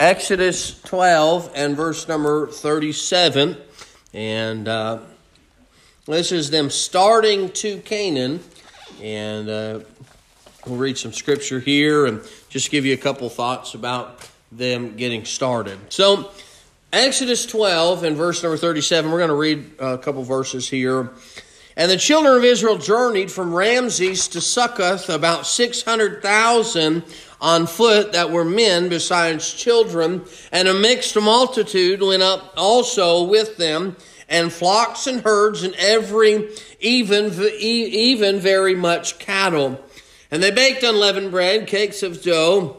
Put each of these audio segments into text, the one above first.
Exodus 12 and verse number 37. And uh, this is them starting to Canaan. And uh, we'll read some scripture here and just give you a couple thoughts about them getting started. So, Exodus 12 and verse number 37, we're going to read a couple verses here. And the children of Israel journeyed from Ramses to Succoth, about 600,000 on foot that were men besides children, and a mixed multitude went up also with them, and flocks and herds, and every, even, even very much cattle. And they baked unleavened bread, cakes of dough,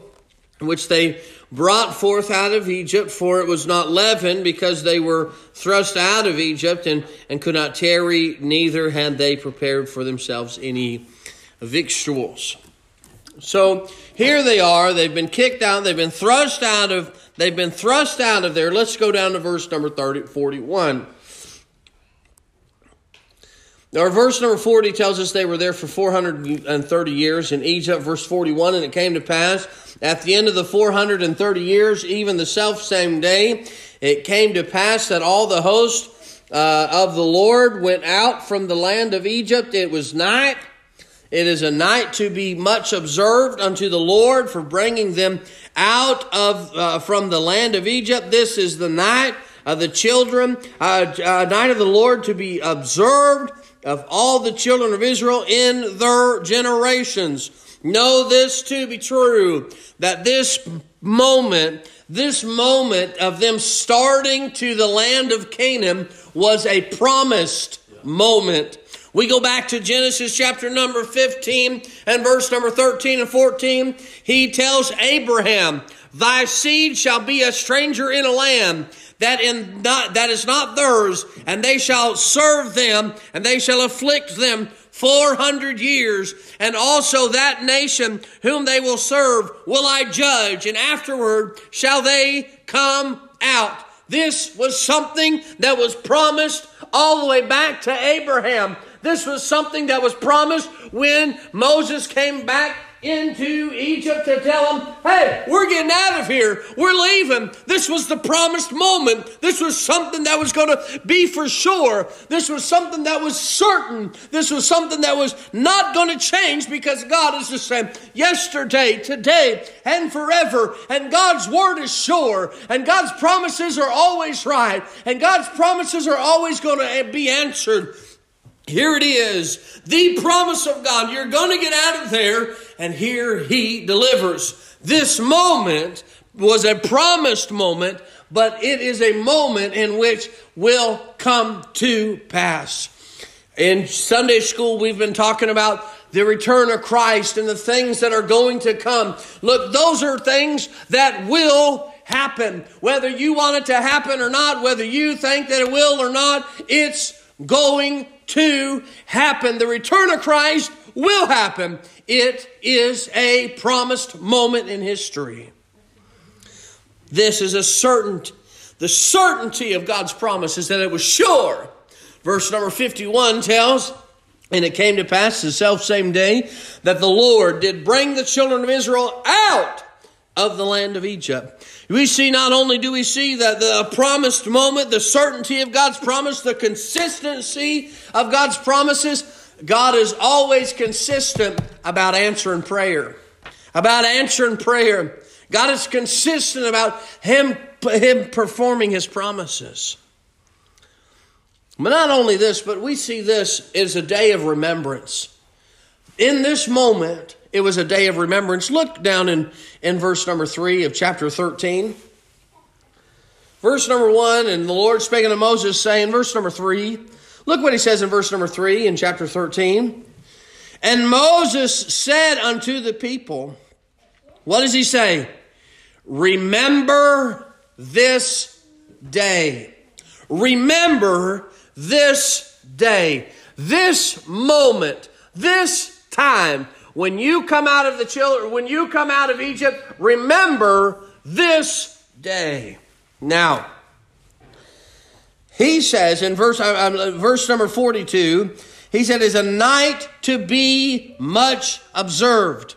which they brought forth out of Egypt, for it was not leavened, because they were thrust out of Egypt and, and could not tarry, neither had they prepared for themselves any victuals. So here they are, they've been kicked out, they've been thrust out of they've been thrust out of there. Let's go down to verse number 30, 41. Now, verse number 40 tells us they were there for 430 years in Egypt. Verse 41, and it came to pass at the end of the 430 years, even the self same day, it came to pass that all the host uh, of the Lord went out from the land of Egypt. It was night. It is a night to be much observed unto the Lord for bringing them out of uh, from the land of Egypt. This is the night of the children, uh, uh night of the Lord to be observed of all the children of Israel in their generations. Know this to be true, that this moment, this moment of them starting to the land of Canaan was a promised moment. We go back to Genesis chapter number 15 and verse number 13 and 14. He tells Abraham, Thy seed shall be a stranger in a land that in not, that is not theirs, and they shall serve them, and they shall afflict them 400 years, and also that nation whom they will serve will I judge, and afterward shall they come out. This was something that was promised all the way back to Abraham. This was something that was promised when Moses came back into Egypt to tell them, hey, we're getting out of here. We're leaving. This was the promised moment. This was something that was going to be for sure. This was something that was certain. This was something that was not going to change because God is the same yesterday, today, and forever. And God's word is sure. And God's promises are always right. And God's promises are always going to be answered. Here it is, the promise of God. You're going to get out of there, and here He delivers. This moment was a promised moment, but it is a moment in which will come to pass. In Sunday school, we've been talking about the return of Christ and the things that are going to come. Look, those are things that will happen. Whether you want it to happen or not, whether you think that it will or not, it's going to happen. The return of Christ will happen. It is a promised moment in history. This is a certain, the certainty of God's promise is that it was sure. Verse number 51 tells, and it came to pass the self same day that the Lord did bring the children of Israel out of the land of Egypt. We see not only do we see that the promised moment, the certainty of God's promise, the consistency of God's promises, God is always consistent about answering prayer. About answering prayer. God is consistent about Him, him performing His promises. But not only this, but we see this as a day of remembrance. In this moment, it was a day of remembrance. Look down in, in verse number 3 of chapter 13. Verse number 1, and the Lord spake unto Moses, saying, verse number 3, look what he says in verse number 3 in chapter 13. And Moses said unto the people, what does he say? Remember this day. Remember this day. This moment. This time when you come out of the children, when you come out of Egypt, remember this day. Now, he says in verse, uh, uh verse number 42, he said, is a night to be much observed.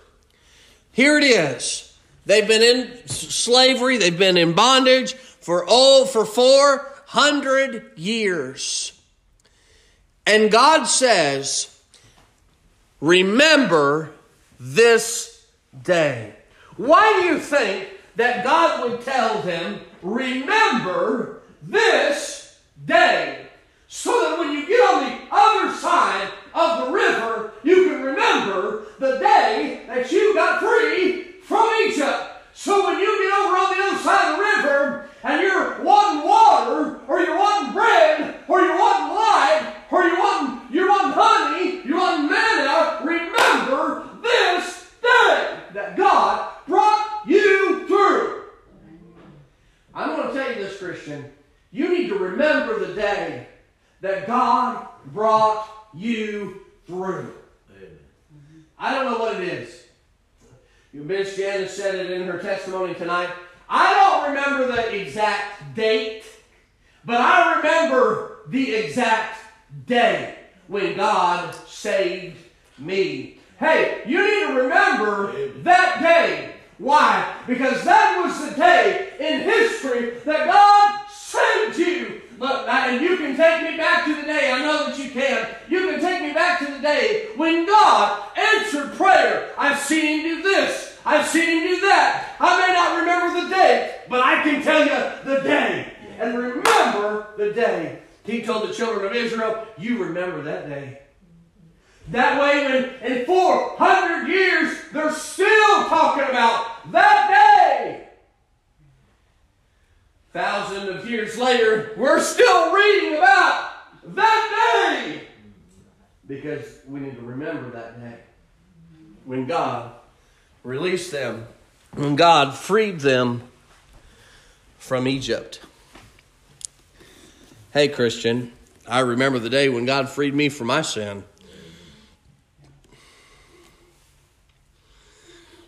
Here it is. They've been in slavery, they've been in bondage for oh for 400 years. And God says, "Remember this day." Why do you think that God would tell them, "Remember this day"? So that when you get on the other side of the river, you can remember the day that you got free from Egypt. So when you get over on the other side of the river and you're wanting water, or you're wanting bread, or you're wanting light, or you're wanting, you're wanting honey, you're wanting manna, remember this day that God brought you through. I'm going to tell you this, Christian. You need to remember the day that God brought you through. I don't know what it is. Miss Janice said it in her testimony tonight. I don't remember the exact date, but I remember the exact day when God saved me. Hey, you need to remember that day. Why? Because that was the day in history that God saved you. Look, uh, and you can take me back to the day, I know that you can. You can take me back to the day when God answered prayer. I've seen Him do this. I've seen Him do that. I may not remember the date, but I can tell you the day. And remember the day. He told the children of Israel, You remember that day. That way, when in 400 years, they're still talking about that day. Thousands of years later, we're still reading about that day. Because we need to remember that day. When God released them, when God freed them from Egypt. Hey, Christian, I remember the day when God freed me from my sin.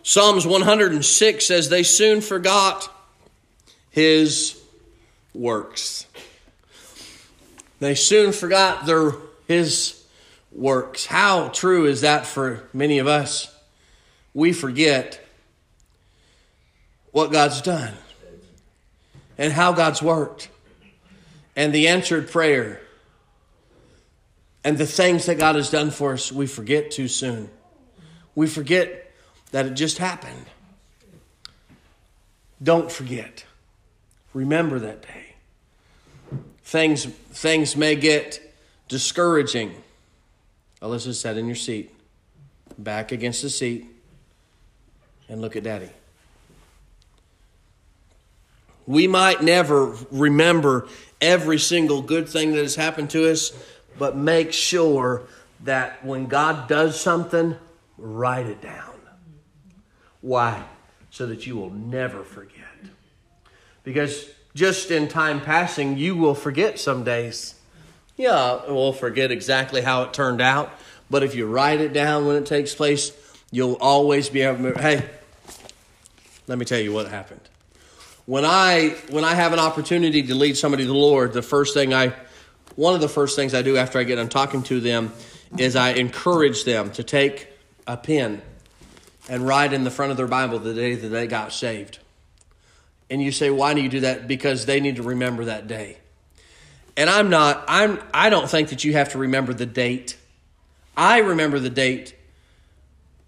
Psalms 106 says, They soon forgot his works. They soon forgot their his works. How true is that for many of us? We forget what God's done and how God's worked and the answered prayer and the things that God has done for us, we forget too soon. We forget that it just happened. Don't forget. Remember that day. Things, things may get discouraging. Alyssa, sat in your seat, back against the seat, and look at Daddy. We might never remember every single good thing that has happened to us, but make sure that when God does something, write it down. Why? So that you will never forget. Because just in time passing, you will forget some days. Yeah, we'll forget exactly how it turned out. But if you write it down when it takes place, you'll always be able to remember, hey, let me tell you what happened. When I when I have an opportunity to lead somebody to the Lord, the first thing I one of the first things I do after I get done talking to them is I encourage them to take a pen and write in the front of their Bible the day that they got saved. And you say, why do you do that? Because they need to remember that day. And I'm not, I'm, I don't think that you have to remember the date. I remember the date,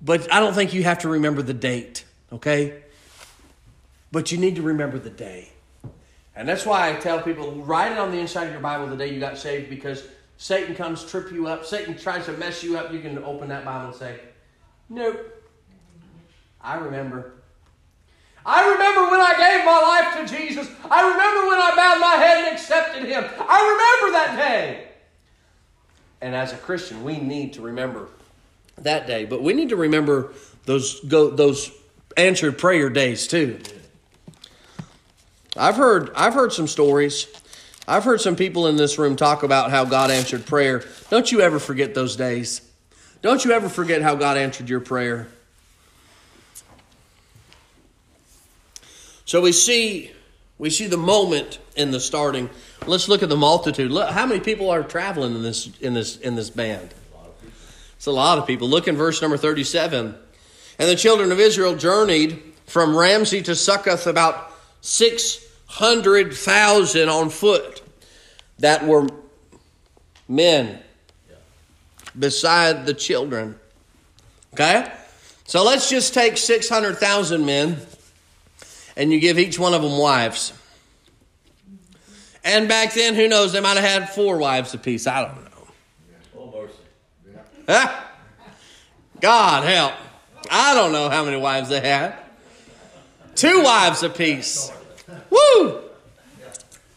but I don't think you have to remember the date, okay? But you need to remember the day. And that's why I tell people write it on the inside of your Bible the day you got saved because Satan comes trip you up. Satan tries to mess you up. You can open that Bible and say, Nope. I remember. I remember when I gave my life to Jesus. I remember when I bowed my head and accepted Him. I remember that day. And as a Christian, we need to remember that day. But we need to remember those, go, those answered prayer days too. I've heard, I've heard some stories. I've heard some people in this room talk about how God answered prayer. Don't you ever forget those days. Don't you ever forget how God answered your prayer. So we see we see the moment in the starting. Let's look at the multitude. Look, how many people are traveling in this in this in this band? It's a lot of people. Look in verse number 37. And the children of Israel journeyed from Ramsey to Succoth, about 600,000 on foot that were men beside the children. Okay? So let's just take 600,000 men and you give each one of them wives. And back then, who knows, they might have had four wives apiece. I don't know. Huh? God help. I don't know how many wives they had. Two wives apiece. Woo!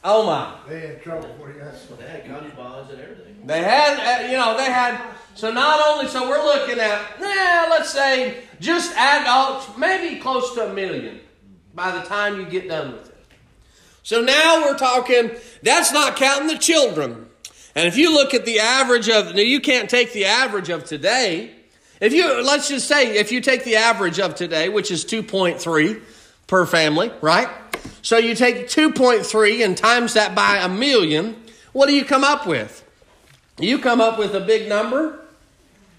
Oh my. They had trouble for you. They had concubines and everything. They had, uh, you know, they had, so not only, so we're looking at, nah, let's say just adults, maybe close to a million by the time you get done with it. So now we're talking, that's not counting the children. And if you look at the average of, now you can't take the average of today. If you, let's just say, if you take the average of today, which is 2.3 per family, right? So you take 2.3 and times that by a million, what do you come up with? You come up with a big number,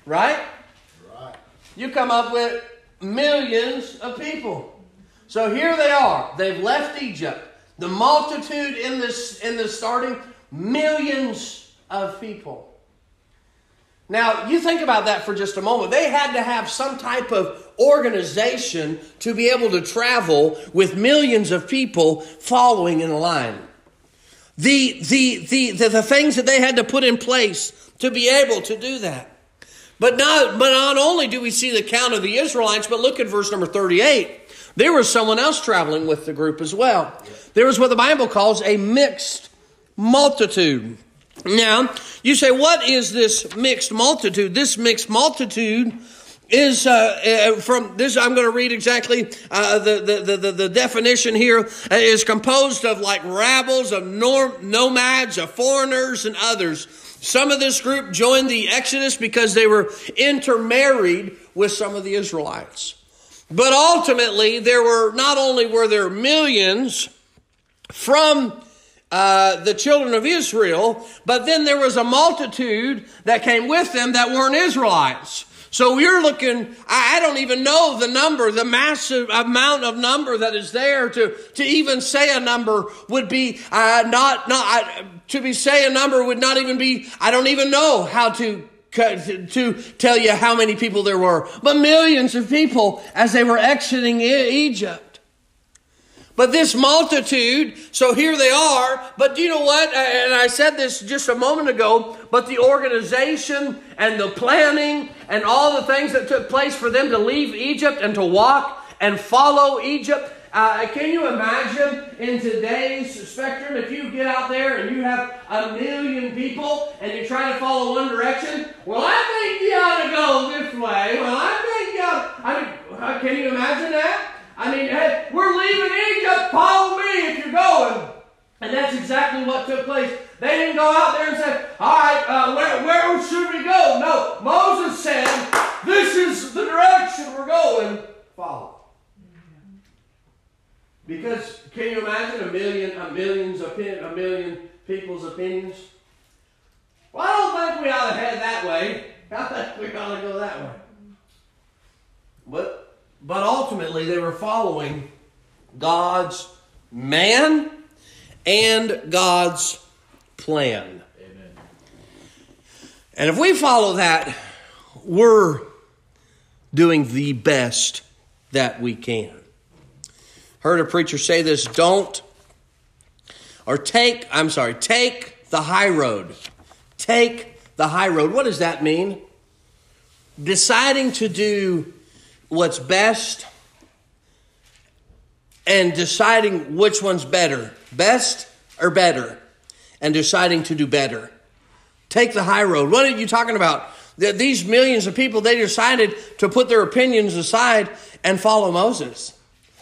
right? Right. You come up with millions of people. So here they are. They've left Egypt. The multitude in this in the starting millions of people. Now, you think about that for just a moment. They had to have some type of organization to be able to travel with millions of people following in a line. The, the, the, the, the things that they had to put in place to be able to do that. But not, but not only do we see the count of the Israelites, but look at verse number 38. There was someone else traveling with the group as well. There was what the Bible calls a mixed multitude. Now, you say, what is this mixed multitude? This mixed multitude is uh, uh, from this i'm going to read exactly uh, the, the, the, the, definition here. Uh, composed of like rabbles of norm, nomads of foreigners and others. Some of this group joined the exodus because they were intermarried with some of the israelites. But ultimately there were not only were there millions from uh, the children of Israel, but then there was a multitude that came with them that weren't Israelites. So we're looking, I, don't even know the number, the massive amount of number that is there to, to even say a number would be uh, not, not, uh, to be say a number would not even be, I don't even know how to to tell you how many people there were, but millions of people as they were exiting Egypt. But this multitude, so here they are. But do you know what? And I said this just a moment ago, but the organization and the planning and all the things that took place for them to leave Egypt and to walk and follow Egypt. Uh, can you imagine in today's spectrum if you get out there and you have a million people and you try to follow one direction? Well, I think you ought to go this way. Well, I think you ought. I mean, uh, can you imagine that? I mean, hey, we're leaving Egypt. Follow me if you're going. And that's exactly what took place. They didn't go out there and say, all right, uh, where, where should we go? No, Moses said, this is the direction we're going. Follow. Because can you imagine a million, a million's opinion, a million people's opinions? Well, I don't think we ought to head that way. I think we ought to go that way. But but ultimately, they were following God's man and God's plan. Amen. And if we follow that, we're doing the best that we can. Heard a preacher say this don't, or take, I'm sorry, take the high road. Take the high road. What does that mean? Deciding to do what's best and deciding which one's better, best or better, and deciding to do better. Take the high road. What are you talking about? That These millions of people, they decided to put their opinions aside and follow Moses.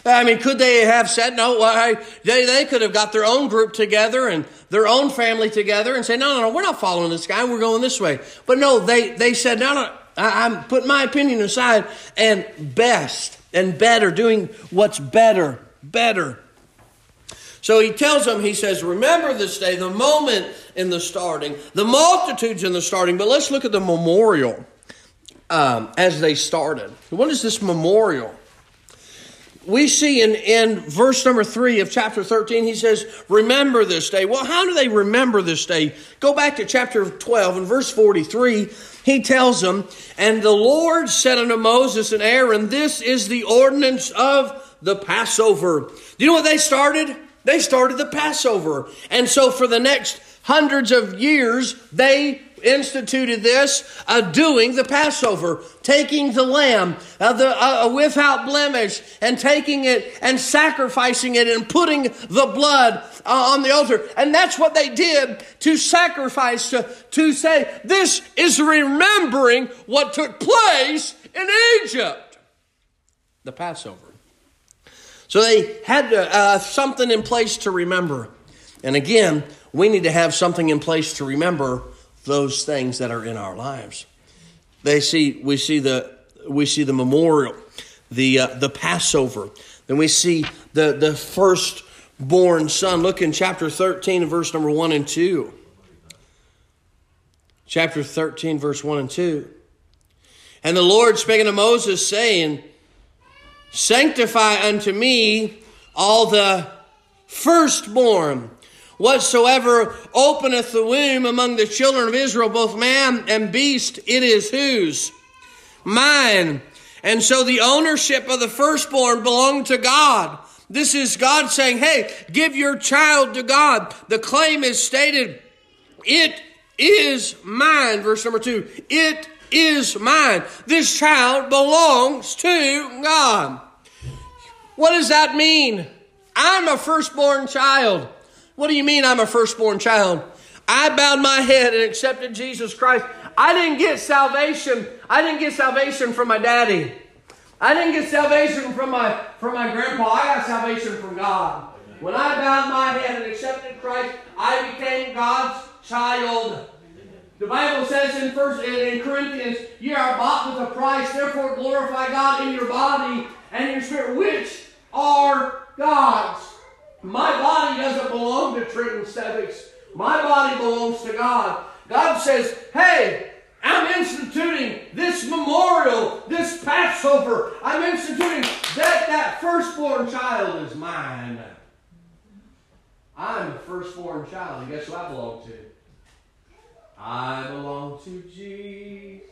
I mean, could they have said, no, well, they, they could have got their own group together and their own family together and say, no, no, no, we're not following this guy, we're going this way. But no, they, they said, no, no, I, am putting my opinion aside and best and better, doing what's better, better. So he tells them, he says, Remember this day, the moment in the starting, the multitudes in the starting. But let's look at the memorial um, as they started. What is this memorial? We see in, in verse number three of chapter 13, he says, Remember this day. Well, how do they remember this day? Go back to chapter 12 and verse 43. He tells them, And the Lord said unto Moses and Aaron, This is the ordinance of the Passover. Do you know what they started? They started the Passover. And so for the next hundreds of years, they instituted this, uh, doing the Passover, taking the lamb uh, the, uh, without blemish and taking it and sacrificing it and putting the blood uh, on the altar. And that's what they did to sacrifice, to, to say, this is remembering what took place in Egypt. The Passover. So they had uh, something in place to remember. And again, we need to have something in place to remember those things that are in our lives. They see we see the we see the memorial, the uh, the Passover. Then we see the the firstborn son. Look in chapter 13 verse number 1 and 2. Chapter 13 verse 1 and 2. And the Lord spake unto Moses saying, Sanctify unto me all the firstborn Whatsoever openeth the womb among the children of Israel, both man and beast, it is whose? Mine. And so the ownership of the firstborn belonged to God. This is God saying, hey, give your child to God. The claim is stated, it is mine. Verse number two, it is mine. This child belongs to God. What does that mean? I'm a firstborn child. What do you mean I'm a firstborn child? I bowed my head and accepted Jesus Christ. I didn't get salvation. I didn't get salvation from my daddy. I didn't get salvation from my from my grandpa. I got salvation from God. When I bowed my head and accepted Christ, I became God's child. The Bible says in first in Corinthians, "You are bought with a price; therefore glorify God in your body and your spirit, which are God's." My body doesn't belong to Trenton Stevics. My body belongs to God. God says, hey, I'm instituting this memorial, this Passover. I'm instituting that that firstborn child is mine. I'm the firstborn child, and guess who I belong to? I belong to Jesus.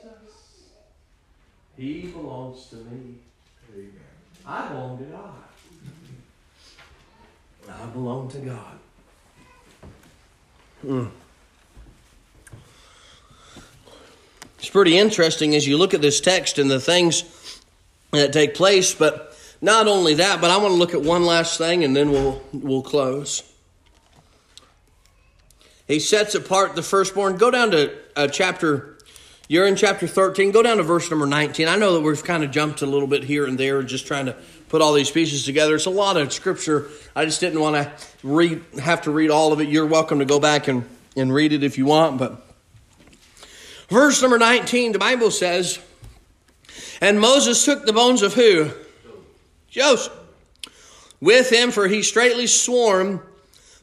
He belongs to me. Amen. I belong to God. I belong to God. Mm. It's pretty interesting as you look at this text and the things that take place, but not only that, but I want to look at one last thing and then we'll we'll close. He sets apart the firstborn. Go down to uh, chapter you're in chapter 13. Go down to verse number 19. I know that we've kind of jumped a little bit here and there, just trying to put all these pieces together. It's a lot of scripture. I just didn't want to read, have to read all of it. You're welcome to go back and, and read it if you want. But verse number 19, the Bible says, And Moses took the bones of who? Joseph. With him, for he straightly sworn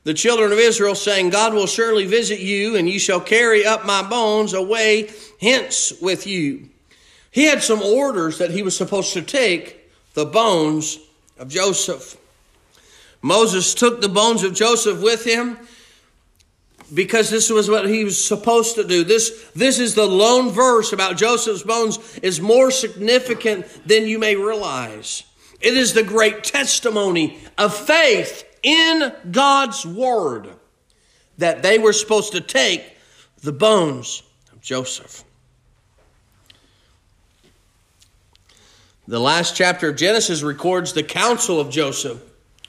the children of Israel, saying, God will surely visit you, and you shall carry up my bones away hence with you. He had some orders that he was supposed to take the bones of Joseph. Moses took the bones of Joseph with him because this was what he was supposed to do. This, this is the lone verse about Joseph's bones is more significant than you may realize. It is the great testimony of faith in God's word that they were supposed to take the bones of Joseph. The last chapter of Genesis records the counsel of Joseph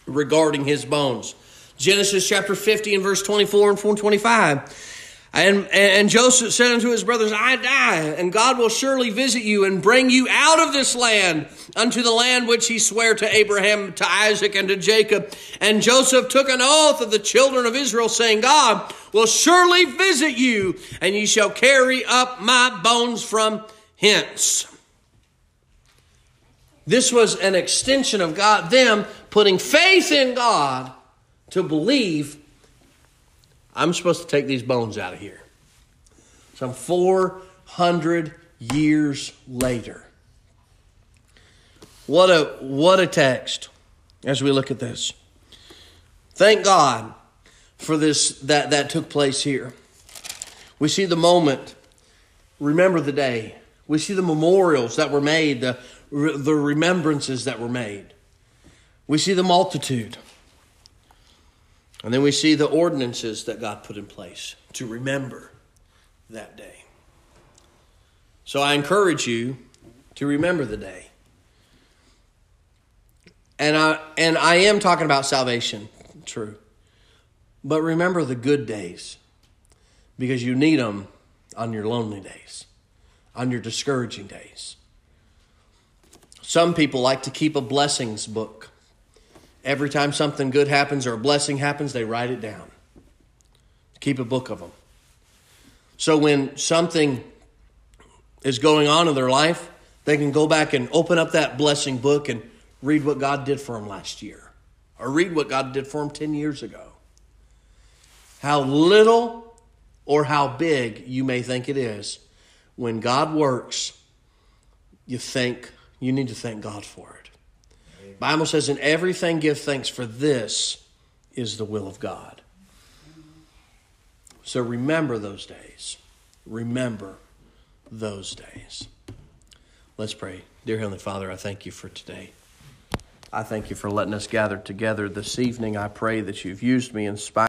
regarding his bones. Genesis chapter 50 and verse 24 and 25. And, and Joseph said unto his brothers, I die, and God will surely visit you and bring you out of this land unto the land which he sware to Abraham, to Isaac, and to Jacob. And Joseph took an oath of the children of Israel, saying, God will surely visit you, and ye shall carry up my bones from hence. This was an extension of God, them putting faith in God to believe I'm supposed to take these bones out of here. Some 400 years later. What a, what a text. as we look at this. Thank God for this that, that took place here. We see the moment, remember the day. We see the memorials that were made, the, the remembrances that were made. We see the multitude. And then we see the ordinances that God put in place to remember that day. So I encourage you to remember the day. And I and I am talking about salvation, true. But remember the good days because you need them on your lonely days, on your discouraging days. Some people like to keep a blessings book. Every time something good happens or a blessing happens, they write it down. Keep a book of them. So when something is going on in their life, they can go back and open up that blessing book and read what God did for them last year or read what God did for them 10 years ago. How little or how big you may think it is, when God works, you think you need to thank God for it. Bible says in everything give thanks for this is the will of God. So remember those days. Remember those days. Let's pray. Dear Heavenly Father, I thank you for today. I thank you for letting us gather together this evening. I pray that you've used me in spite